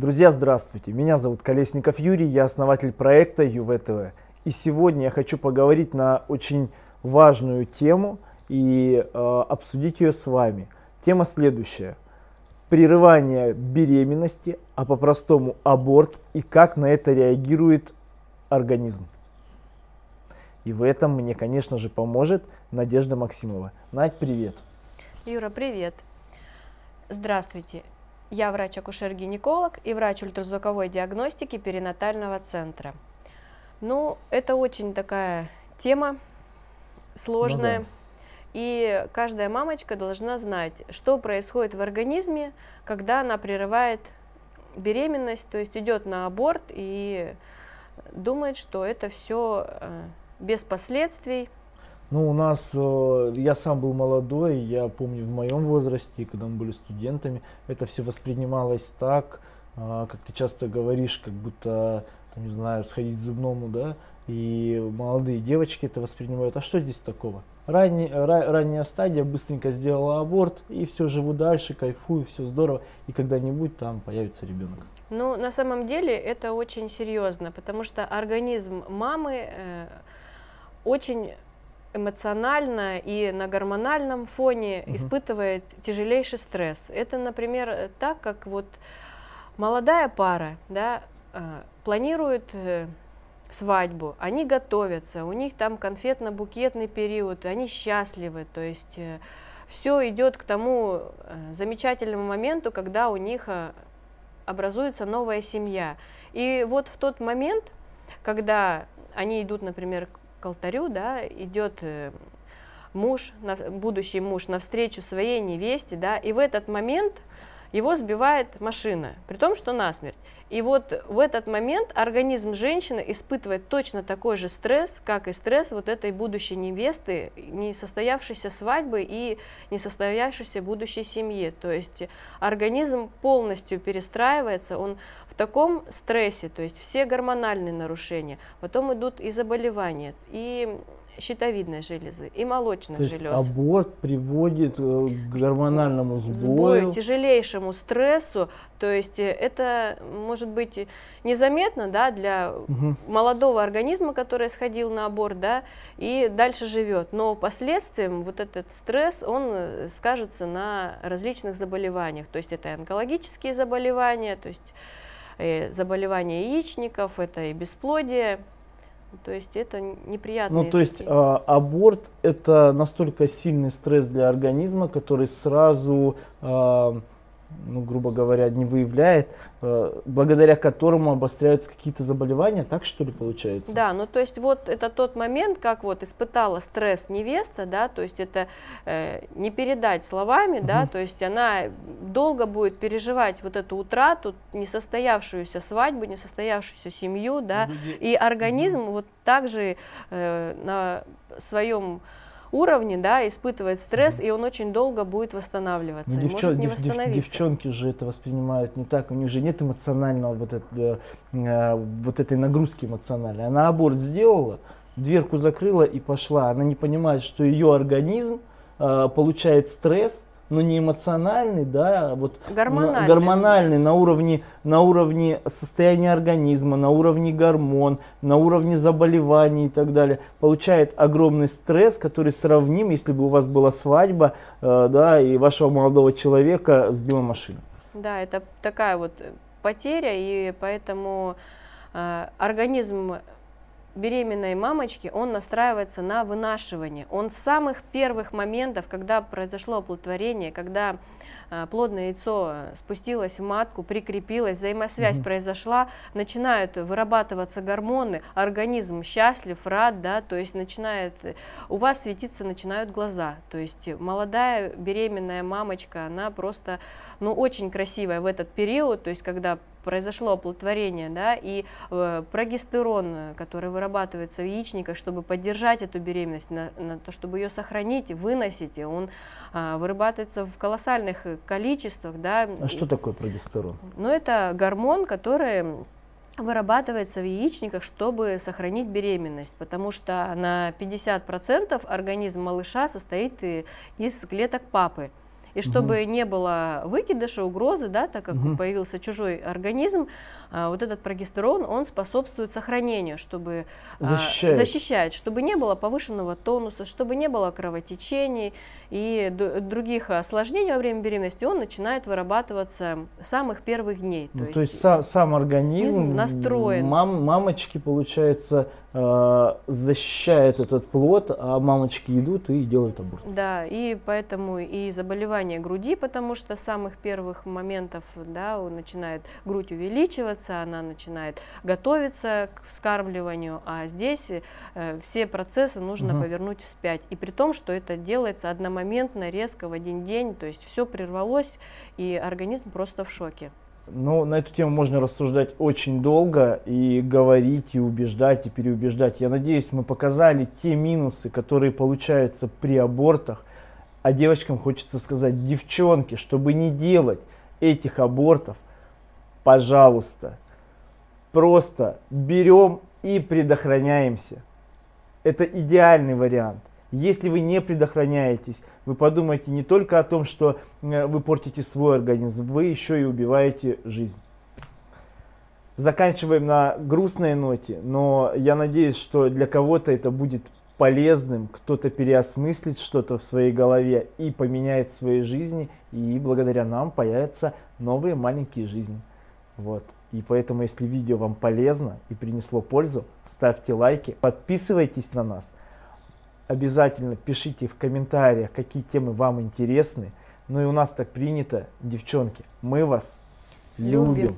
Друзья, здравствуйте! Меня зовут Колесников Юрий, я основатель проекта ЮВТВ. И сегодня я хочу поговорить на очень важную тему и э, обсудить ее с вами. Тема следующая. Прерывание беременности, а по-простому аборт и как на это реагирует организм. И в этом мне, конечно же, поможет Надежда Максимова. Надь, привет! Юра, привет! Здравствуйте! Я врач-акушер-гинеколог и врач ультразвуковой диагностики перинатального центра. Ну, это очень такая тема сложная. Ну, да. И каждая мамочка должна знать, что происходит в организме, когда она прерывает беременность, то есть идет на аборт и думает, что это все э, без последствий, ну, у нас, э, я сам был молодой, я помню в моем возрасте, когда мы были студентами, это все воспринималось так, э, как ты часто говоришь, как будто, не знаю, сходить к зубному, да, и молодые девочки это воспринимают. А что здесь такого? Ранний, ра, ранняя стадия, быстренько сделала аборт, и все, живу дальше, кайфую, все здорово, и когда-нибудь там появится ребенок. Ну, на самом деле это очень серьезно, потому что организм мамы э, очень эмоционально и на гормональном фоне угу. испытывает тяжелейший стресс. Это, например, так, как вот молодая пара, да, э, планирует э, свадьбу, они готовятся, у них там конфетно-букетный период, они счастливы, то есть э, все идет к тому замечательному моменту, когда у них образуется новая семья. И вот в тот момент, когда они идут, например, к алтарю, да, идет э, муж, будущий муж навстречу своей невесте, да, и в этот момент его сбивает машина, при том, что насмерть. И вот в этот момент организм женщины испытывает точно такой же стресс, как и стресс вот этой будущей невесты, несостоявшейся свадьбы и несостоявшейся будущей семьи. То есть организм полностью перестраивается, он в таком стрессе, то есть все гормональные нарушения, потом идут и заболевания, и щитовидной железы и молочных То желез. Есть аборт приводит э, к гормональному сбою. сбою, тяжелейшему стрессу. То есть э, это может быть незаметно да, для угу. молодого организма, который сходил на аборт, да, и дальше живет. Но последствием вот этот стресс, он э, скажется на различных заболеваниях. То есть это онкологические заболевания, то есть заболевания яичников, это и бесплодие, то есть это неприятно. Ну, то есть э, аборт это настолько сильный стресс для организма, который сразу э, ну, грубо говоря, не выявляет, э, благодаря которому обостряются какие-то заболевания, так что ли получается? Да, ну то есть вот это тот момент, как вот испытала стресс невеста, да, то есть это э, не передать словами, угу. да, то есть она долго будет переживать вот эту утрату, несостоявшуюся свадьбу, несостоявшуюся семью, да, и организм угу. вот также э, на своем уровне, да, испытывает стресс, и он очень долго будет восстанавливаться, ну, девчон, может не восстановиться. Дев, девчонки же это воспринимают не так, у них же нет эмоционального вот, это, э, вот этой нагрузки эмоциональной. Она аборт сделала, дверку закрыла и пошла. Она не понимает, что ее организм э, получает стресс, но не эмоциональный, да, а вот гормональный, на, гормональный на уровне, на уровне состояния организма, на уровне гормон, на уровне заболеваний и так далее, получает огромный стресс, который сравним, если бы у вас была свадьба, э, да, и вашего молодого человека сбила машина. Да, это такая вот потеря, и поэтому э, организм беременной мамочки, он настраивается на вынашивание. Он с самых первых моментов, когда произошло оплодотворение, когда э, плодное яйцо спустилось в матку, прикрепилось, взаимосвязь mm-hmm. произошла, начинают вырабатываться гормоны, организм счастлив, рад, да, то есть начинает, у вас светиться начинают глаза, то есть молодая беременная мамочка, она просто, ну, очень красивая в этот период, то есть когда произошло оплодотворение, да, и э, прогестерон, который вырабатывается в яичниках, чтобы поддержать эту беременность, на, на то, чтобы ее сохранить, выносить, он э, вырабатывается в колоссальных количествах, да. А что такое прогестерон? Ну, это гормон, который вырабатывается в яичниках, чтобы сохранить беременность, потому что на 50% организм малыша состоит из клеток папы. И чтобы угу. не было выкидыша, угрозы, да, так как угу. появился чужой организм, а, вот этот прогестерон, он способствует сохранению, чтобы защищает. А, защищать, чтобы не было повышенного тонуса, чтобы не было кровотечений и других осложнений во время беременности, он начинает вырабатываться с самых первых дней. То, ну, есть, то есть сам, сам организм настроен. Мам, мамочки, получается, э, защищает этот плод, а мамочки идут и делают аборт. Да, и поэтому и заболевание груди, потому что с самых первых моментов да, начинает грудь увеличиваться, она начинает готовиться к вскармливанию, а здесь э, все процессы нужно угу. повернуть вспять. И при том, что это делается одномоментно, резко, в один день, то есть все прервалось, и организм просто в шоке. Ну, на эту тему можно рассуждать очень долго и говорить, и убеждать, и переубеждать. Я надеюсь, мы показали те минусы, которые получаются при абортах. А девочкам хочется сказать, девчонки, чтобы не делать этих абортов, пожалуйста, просто берем и предохраняемся. Это идеальный вариант. Если вы не предохраняетесь, вы подумайте не только о том, что э, вы портите свой организм, вы еще и убиваете жизнь. Заканчиваем на грустной ноте, но я надеюсь, что для кого-то это будет полезным, кто-то переосмыслит что-то в своей голове и поменяет своей жизни, и благодаря нам появятся новые маленькие жизни. Вот. И поэтому, если видео вам полезно и принесло пользу, ставьте лайки, подписывайтесь на нас. Обязательно пишите в комментариях, какие темы вам интересны. Ну и у нас так принято, девчонки, мы вас любим. любим.